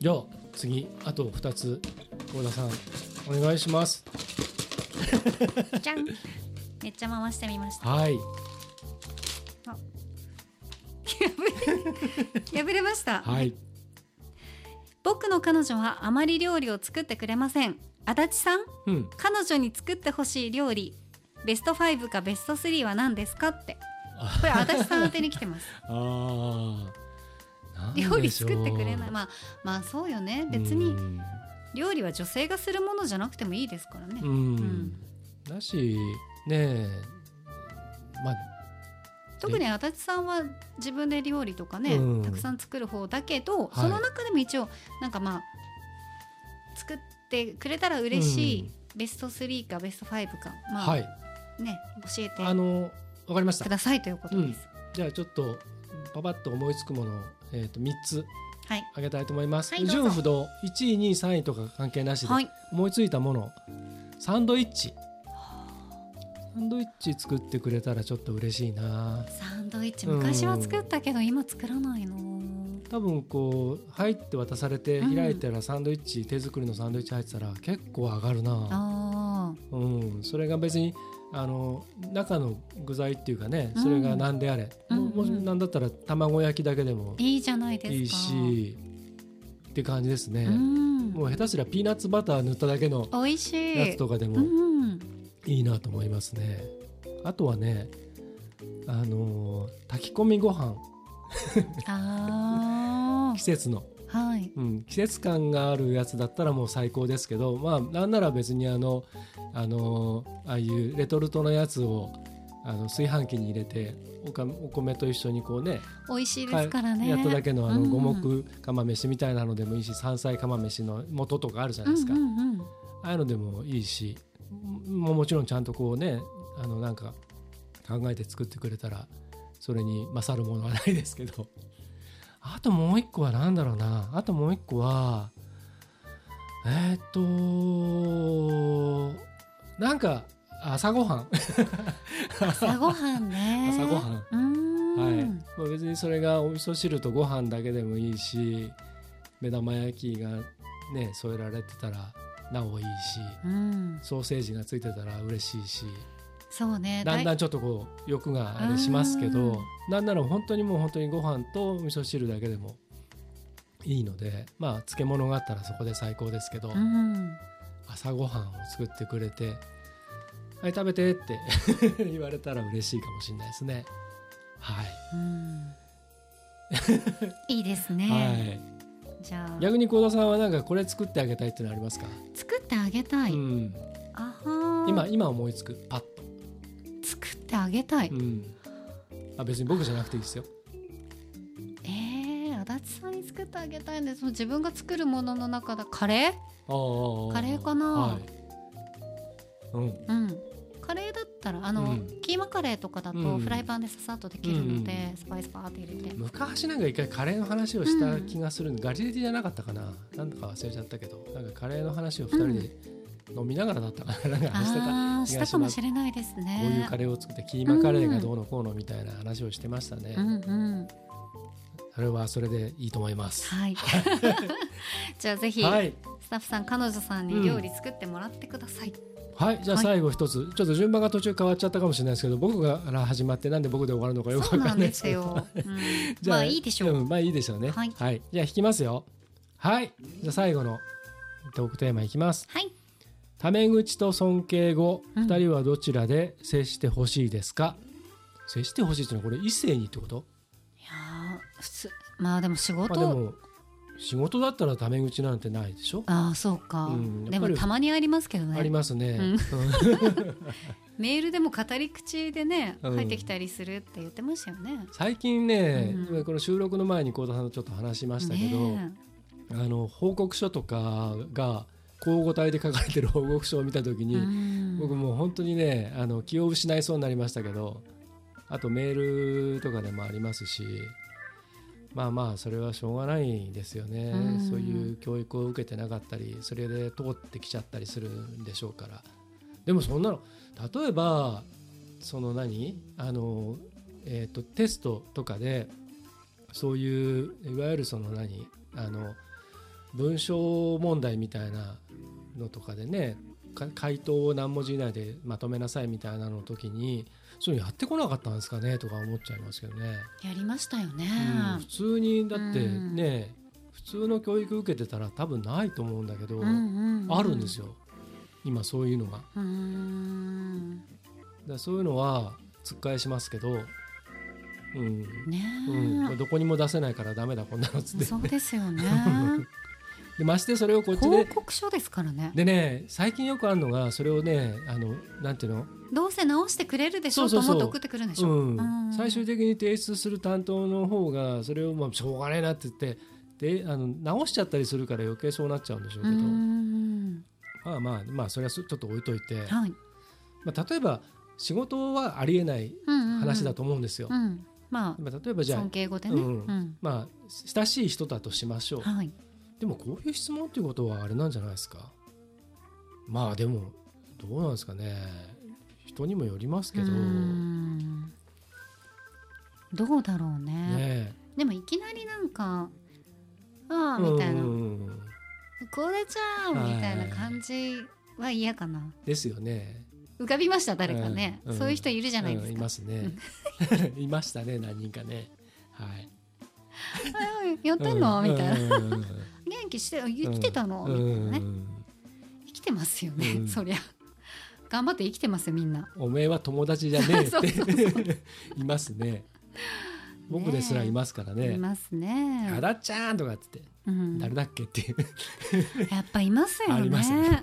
じゃあ次あと2つ幸田さんお願いします。じゃん。めっちゃ回してみました。はい [LAUGHS] 破れました。はい僕の彼女はあまり料理を作ってくれません。足立さん、うん彼女に作ってほしい料理。ベスト5かベスト3は何ですかって。これ足立さん宛てに来てます。[LAUGHS] ああ料理作ってくれない。まあまあそうよね。別にうん料理は女性がするものじゃなくてもいいですからね。うん。ん。だしねえまあ特に足立さんは自分で料理とかね、うん。たくさん作る方だけど、はい。その中でも一応なんかまあ作ってくれたら嬉しい、うん。ベスト3かベスト5かまあ、はい。ね教えてあのわかりました。くださいということです。じゃあちょっとパパッと思いつくものを、えー、と3つ。はいあげたいと思います、はいどうぞ。順不動1位2位3位とか関係なしで、はい。思いついたものサンドイッチ。サンドイッチ作ってくれたらちょっと嬉しいな。サンドイッチ昔は作ったけど今作らないの。多分こう入って渡されてうん。開いたらサンドイッチ、手作りのサンドイッチ入ってたら結構上がるな。あうん、それが別にあの中の具材っていうかねそれが何であれ、うん。ももしうん。何だったら卵焼きだけでもあいいじゃないですか。いいしって感じですね、うん。もう下手すりゃピーナッツバター塗っただけの。やつとかでうもん。いいなと思いますね、あとはねあのー炊き込みご飯。あ [LAUGHS] 季節の、あはい。うん、季節感があるやつだったらもう最高ですけどまあなんなら別にあのあのーああいうレトルトのやつをあの炊飯器に入れておかお米と一緒にこうね美味しいですからね。やっただけのあのうん五目釜飯みたいなのでもいいし山菜釜飯の素とかあるじゃないですか、ああいうのでもいいしももちろんちゃんとこうねあのなんか考えて作ってくれたらそれに勝るものはないですけどあともう一個は何だろうなあともう一個はえーっとなんか朝ごはん朝ごはんね。[LAUGHS] 朝ごはんうーん。はい、まあ、別にそれがお味噌汁とご飯だけでもいいし目玉焼きがね添えられてたらなおいいしうん。ソーセージがついてたら嬉しいしそうね。だんだん。んちょっとこう欲があれしますけうんどなんなら本当にもう本当にご飯と味噌汁だけでもいいのでまあ漬物があったらそこで最高ですけど、うん。朝ごはんを作ってくれて「はい食べて」って [LAUGHS] 言われたら嬉しいかもしれないですね。はい、うん。[LAUGHS] いいですね。はいじゃあ逆に幸田さんはなんかこれ作ってあげたいっていうのありますか、作ってあげたい。うん、今今思いつくパッてあげたい。うん、あ別に僕じゃなくていいですよ。えー、足立さんに作ってあげたいんで、その自分が作るものの中だカレー？ああカレーかな？はい。うん。うん。カレーだったらあの、うん。キーマカレーとかだうん。とフライパンでささっとできるので、スパイスパーって入れて。昔なんか一回カレーの話をした気がするんで、ガリレディじゃなかったかな？なんだか忘れちゃったけどなんかカレーの話を二人で飲みながらだったかな、なんかしてた。したかもしれないですね。こういうカレーを作ってキーマカレーがどうのこうのみたいな話をしてましたね、うんうん。それはそれでいいと思います。はい。[LAUGHS] じゃあぜひ、はい。スタッフさん彼女さんに料理作ってもらってください。はい。じゃあはい。最後一つ、ちょっと順番が途中変わっちゃったかもしれないですけど僕から始まってなんで僕で終わるのかよくわかんないですけど。[LAUGHS] うんじゃあまあいいでしょう。んまあいいでしょうね。はい。じゃあ引きますよ。はい。じゃあ最後のトークテーマいきます。はい。タメ口と尊敬語、うん。二人はどちらで接してほしいですか？接してほしいっていうのはこれ異性にってこと？いやー普通まあでも仕事。まあでも仕事だったらタメ口なんてないでしょ、ああそうか、うんやでもたまにありますけどね。ありますね、うん。う [LAUGHS] んメールでも語り口でねうん。入ってきたりするって言ってましたよね。最近ね、うん。この収録の前に幸田さんとちょっと話しましたけど、ねあの報告書とかが交互体で書かれてる報告書を見た時えに、うん。僕もう本当にねあの気を失いそうになりましたけどあとメールとかでもありますしまあまあそれはしょうがないですよね、うん。そういう教育を受けてなかったりそれで通ってきちゃったりするんでしょうから。でもそんなの例えばその何？あの、えー、とテストとかでそういういわゆるその何？あの文章問題みたいなのとかでねか回答を何文字以内でまとめなさいみたいなの時にそういうのやってこなかったんですかねとか思っちゃいますけどね、やりましたよね。うん普通にだってね、普通の教育受けてたら多分ないと思うんだけど、うんうんうん。あるんですよ。今そういうのが。だそういうのは突っ返しますけど、うん。ねうん、どこにも出せないからダメだこんなのっつって。そうですよね。[LAUGHS] でましてそれをこっちで報告書ですからね。でね最近よくあるのがそれをねあのなんていうの？どうせ直してくれるでしょ？そうと思って送ってくるんでしょ？うんうん最終的に提出する担当の方がそれをまあしょうがねえなって言ってであの直しちゃったりするから余計そうなっちゃうんでしょううけど、んまあまあまあそれはちょっと置いといて、はい。まあ、例えば仕事はありえない話だと思うんですよ。うん。ままあ、例えばじあゃあ尊敬語でね。うんうんまあ親しい人だとしましょう。はい。でもこういう質問っていうことはあれなんじゃないですか？まあでもどうなんですかね人にもよりますけど、うねんどうだろうね。えでもいきなりなんかああみたいなうんこれじゃあみたいな感じは嫌かな。ですよね。浮かびました？誰かね、うんそういう人いるじゃないですうんいか。ますね。[LAUGHS] [LAUGHS] いましたね何人かね。はい。[LAUGHS] あやってんの、みたいな。元気して生きてたの、みたいなね。生きてますよね、うんそりゃ。頑張って生きてますよみんな。おめえは友達じゃねえって [LAUGHS] いますね。僕ですらいますからいね。ますね。あだっちゃんとかっつってうん、誰だっけ？っていう [LAUGHS] やっぱいますよねね。。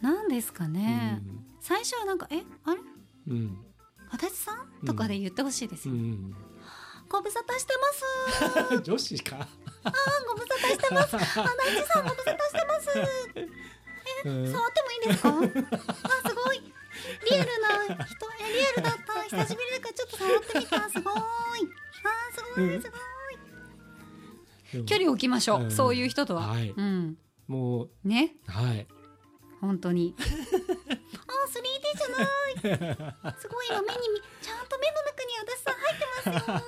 なんですかね、最初はなんかえあれ？うんうん足立さん？とかで言ってほしいですよ、うん。ご無沙汰してます。[LAUGHS] 女子か。ご無沙汰してます。足立さんご無沙汰してます。うん。触ってもいいですか？あすごい。リアルな人えリアルだった。久しぶりだからちょっと触ってみた。すごい。あすごいすごい。距離を置きましょう、うん。そういう人とは、はい。うん。もね。うはい。本当に。あ 3D じゃない。すごい今目にみちゃんと目の中に足立さん入ってますよ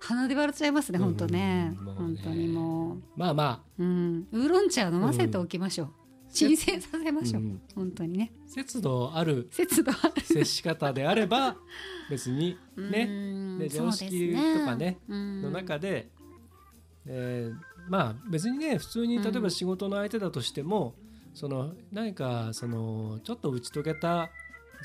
鼻で笑っちゃいますね本当ね,、うんね。本当にもう。まあまうん。ウーロン茶飲ませておきましょう、鎮静させましょう、うん。本当にね。あ節度ある。節度ある。接し方であれば [LAUGHS] 別にね。ねで常識とかねの中で、えーまあ別にね普通に例えば仕事の相手だとしても、その何かそのちょっと打ち解けた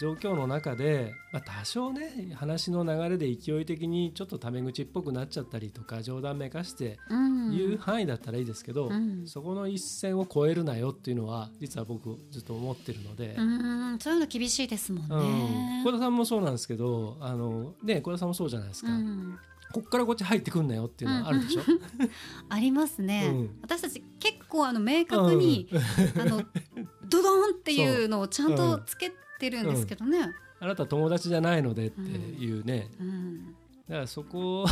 状況の中で、まあ、多少ね話の流れで勢い的にちょっとタメ口っぽくなっちゃったりとか冗談めかしてうん。言う範囲だったらいいですけど、うん。そこの一線を越えるなよっていうのは実は僕ずっと思ってるので。うん。そういうの厳しいですもんうん。ね、小田さんもそうなんですけどあの、ね、小田さんもそうじゃないですか、うん。こっからこっち入ってくんなよっていうのはあるでしょ、[LAUGHS] ありますね、うん。私たち結構あの明確に、あのドドンっていうのをちゃんとつけてるんですけどね、あなた友達じゃないのでっていうね、うん、だからそこ。を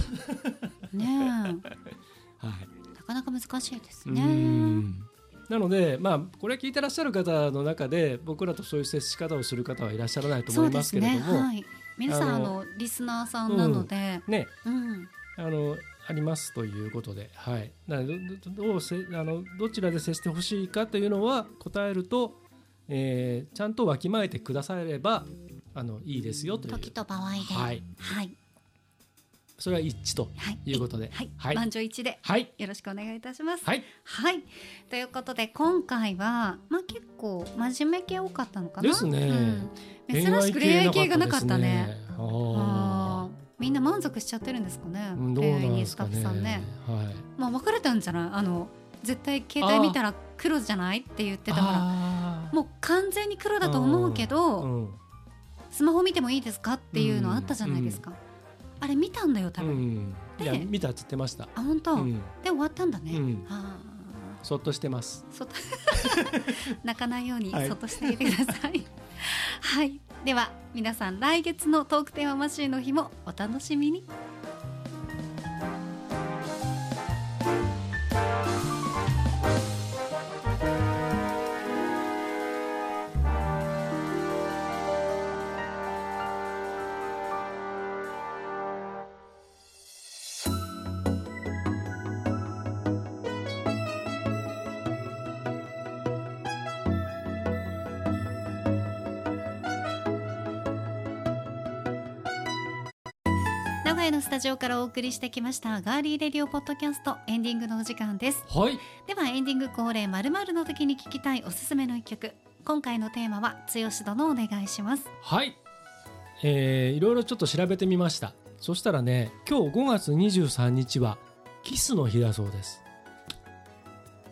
ねえ。[LAUGHS] はい。なかなか難しいですうね。ん。なのでまあこれ聞いてらっしゃる方の中で僕らとそういう接し方をする方はいらっしゃらないと思いますけれども。ね。はい。皆さんああののリスナーさんなので、ね。うん、あのありますということで、はい、どどどうせあのどちらで接してほしいかというのは答えると、えーちゃんとわきまえてくださればあのいいですよという。時と場合で。はい、はい。それは一致とはいいうことで。はい、はい。満場一致で。はい。よろしくお願いいたします。はい。はい。ということで今回はまあ結構真面目系多かったのかな？ですね。うん。珍しく恋愛系がなかったね。ああみんな満足しちゃってるんですかね？うんどうなんですかね。ね。はい。まあ別れたんじゃない？あの絶対携帯見たら黒じゃない？って言ってたから。もう完全に黒だと思うけど、うんスマホ見てもいいですか？っていうのあったじゃないですか、あれ見たんだよ多う分、んいやで見たって言ってました。あ本当、うん。で終わったんだね、うん。あそっとしてます。[LAUGHS] 泣かないようにはい。そっとしてあげてください。はい。では皆さん来月のトークテーママシーンの日もお楽しみにタジオからお送りしてきましたガーリーレディオポッドキャストエンディングのお時間です。はい。ではエンディング恒例まるまるの時に聞きたいおすすめの一曲。今回のテーマは剛殿お願いします。はい、えー、いろいろちょっと調べてみました。そしたらね今日5月23日はキスの日だそうです。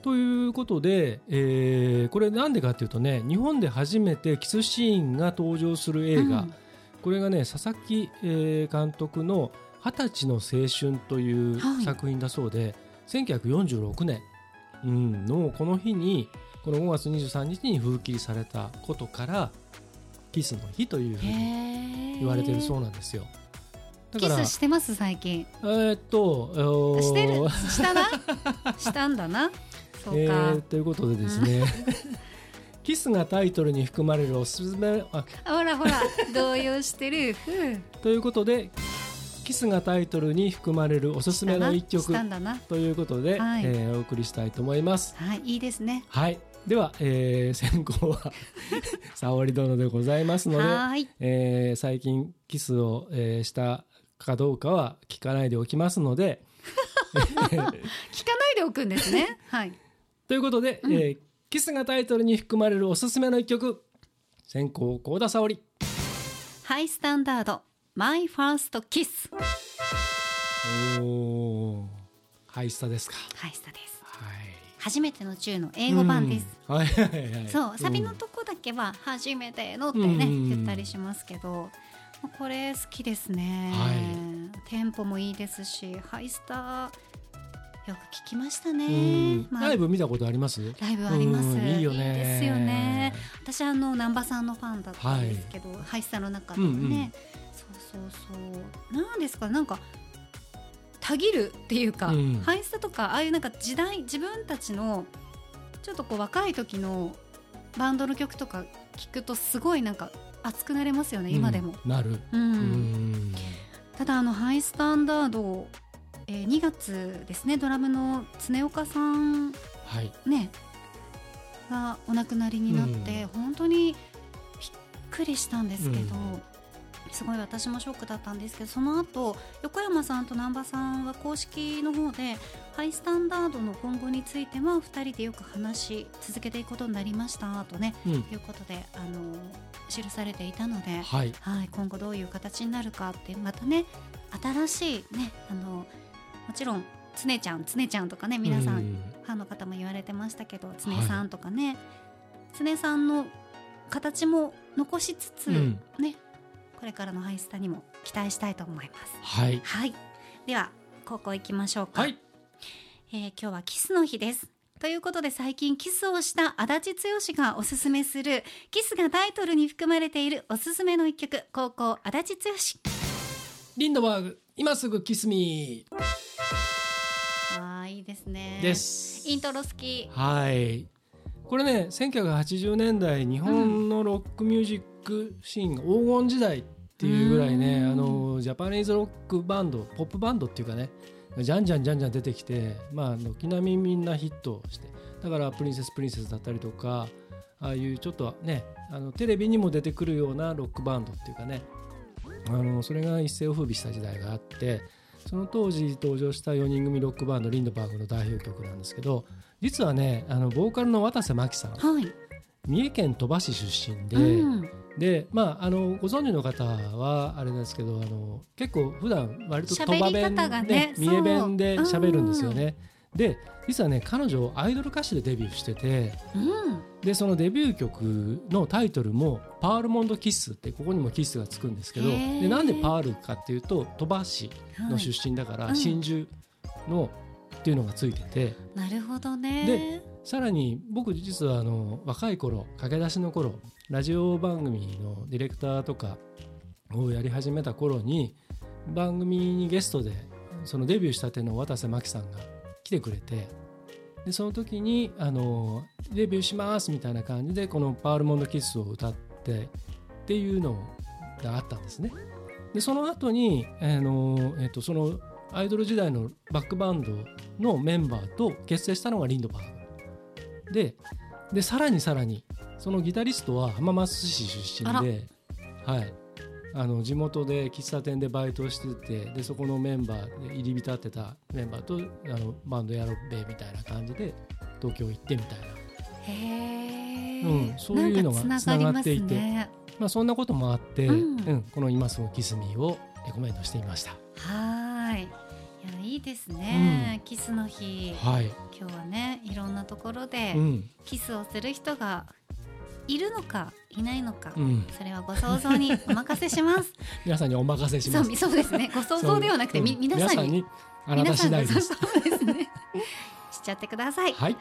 ということで、えーこれなんでかっていうとね日本で初めてキスシーンが登場する映画、うん。これがね佐々木、えー監督の「二十歳の青春」というはい。作品だそうで、1946年、うん、のこの日にこの5月23日に風切りされたことからキスの日というふうにへ言われてるそうなんですよ。だからキスしてます最近。えーっとえーしてる？[LAUGHS] したな？したんだな？そうえか、ーということでですね、[LAUGHS] キスがタイトルに含まれるおすすめあほらほら。動揺してる。ということでキスがタイトルに含まれるおすすめの一曲ということで、はい。えーお送りしたいと思います。はいいいですね。はい、では、えー先行は [LAUGHS] 沙織殿でございますので、はーい。えー最近キスを、えーしたかどうかは聞かないでおきますので [LAUGHS] 聞かないでおくんですね。[LAUGHS] はい。ということで、えーキスがタイトルに含まれるおすすめの一曲先攻幸田沙織。 Hi-STANDARD My First Kissおおハイスタですか。ハイスタです。はい。初めてのチュウの英語版です、うん。はいはいはい。そうサビのんとこだけは初めてのってね、うん言ったりしますけどこれ好きですね、はテンポもいいですしハイスタよく聞きましたね。うん、まあライブ見たことあります？ライブあります。うんいいよね。ですよね。私あの南波さんのファンだったんですけど、ハイスタの中でもね、うんうんそうそう。そうなんですか？なんかたぎるっていうか、うん。ハイスタとかああいうなんか時代自分たちのちょっとこう若い時のバンドの曲とか聞くとすごいなんか熱くなれますよね今でも、うんなる。うん。うん。ただあのハイスタンダード、えー2月ですねドラムの常岡さんはい。ねがお亡くなりになって、本当にびっくりしたんですけど、すごい私もショックだったんですけどその後横山さんと南波さんは公式の方でハイスタンダードの今後については2人でよく話し続けていくことになりましたとねうん。いうことであの記されていたので、はい。はい、今後どういう形になるかってまたね新しいねあのもちろん常ちゃん常ちゃんとかね皆さん、うファンの方も言われてましたけど常さんとかね、常さんの形も残しつつ、うん。ねこれからのハイスタにも期待したいと思います。はい。はい。では高校行きましょうか、はい。えー今日はキスの日です。ということで最近キスをした足立剛がおすすめするキスがタイトルに含まれているおすすめの一曲後攻足立剛。リンドバーグ今すぐ Kiss Me。あーいいですね。ーです。イントロ好き。はいこれね1980年代日本のロックミュージックシーンが黄金時代っていうぐらいね、うん。あのジャパニーズロックバンドポップバンドっていうかねじゃんじゃんじゃんじゃん出てきて、まあ、軒並みみんなヒットしてだから「プリンセスプリンセス」だったりとかああいうちょっとねあのテレビにも出てくるようなロックバンドっていうかねあのそれが一世を風靡した時代があってその当時登場した4人組ロックバンドリンドバーグの代表曲なんですけど実はねあのボーカルの渡瀬真希さん。はい。三重県鳥羽市出身で、うん。でまああのご存知の方はあれですけどあの結構普段割と鳥羽弁方がね三重弁で喋るんですよね。で実はね彼女アイドル歌手でデビューしててうん。でそのデビュー曲のタイトルも「パールモンドキッス」ってここにもキッスがつくんですけどでなんでパールかっていうと鳥羽市の出身だから、はい。真珠のっていうのがついててなるほどね。でさらに僕実はあの若い頃駆け出しの頃ラジオ番組のディレクターとかをやり始めた頃に番組にゲストでそのデビューしたての渡瀬真希さんが来てくれてでその時にあのデビューしますみたいな感じでこの「パールモンドキッス」を歌ってっていうのがあったんですね。でその後にあの、えっとそのアイドル時代のバックバンドのメンバーと結成したのがリンドバーグ。ででさらにさらにそのギタリストは浜松市出身で、はい、あの地元で喫茶店でバイトをしててでそこのメンバーで入り浸ってたメンバーとあのバンドやろうべみたいな感じで東京行ってみたいな、へえ、うんそういうのがつながりますつながね。まあ、そんなこともあって、ううんんこの「今すぐキスミー」をレコメンドしてみました。はーい。いやいいですね、キスの日。はい、今日はねいろんなところでうんキスをする人がいるのかいないのか、うん、それはご想像にお [LAUGHS] 任せします。皆さんにお任せしますそう。ですね。ご想像ではなくて、みうん皆さんにあなた次第です。そうですね。しちゃってください。はい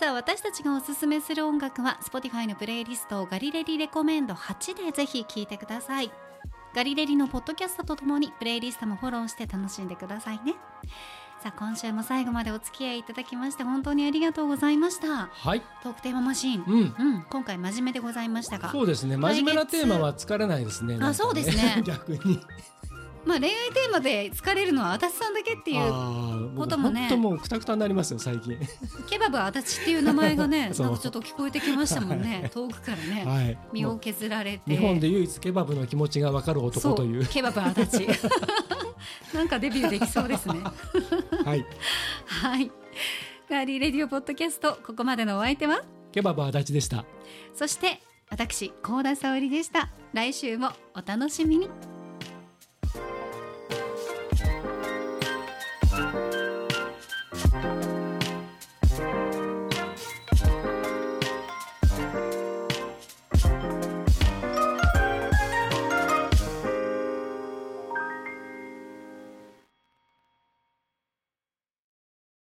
さあ私たちがおすすめする音楽は Spotify のプレイリストガリレリレコメンド8でぜひ聴いてくださいガリレリのポッドキャストとともにプレイリストもフォローして楽しんでくださいね。さあ今週も最後までお付き合いいただきまして本当にありがとうございました。はい、トークテーママシーン。うん、うん、今回真面目でございましたが。そうですね。真面目なテーマは疲れないですね。ね。そうですね。[LAUGHS] 逆に。まあ恋愛テーマで疲れるのは足立さんだけっていううこともねもうくたくたになりますよ最近。ケバブ足立っていう名前がね [LAUGHS] なんかちょっと聞こえてきましたもんね [LAUGHS] 遠くからねはい。身を削られて日本で唯一ケバブの気持ちがわかる男という。ケバブ足立 [LAUGHS] なんかデビューできそうですねはい。はいガーリーレディオポッドキャストここまでのお相手は？ケバブ足立でした。そして私高田沙織でした来週もお楽しみに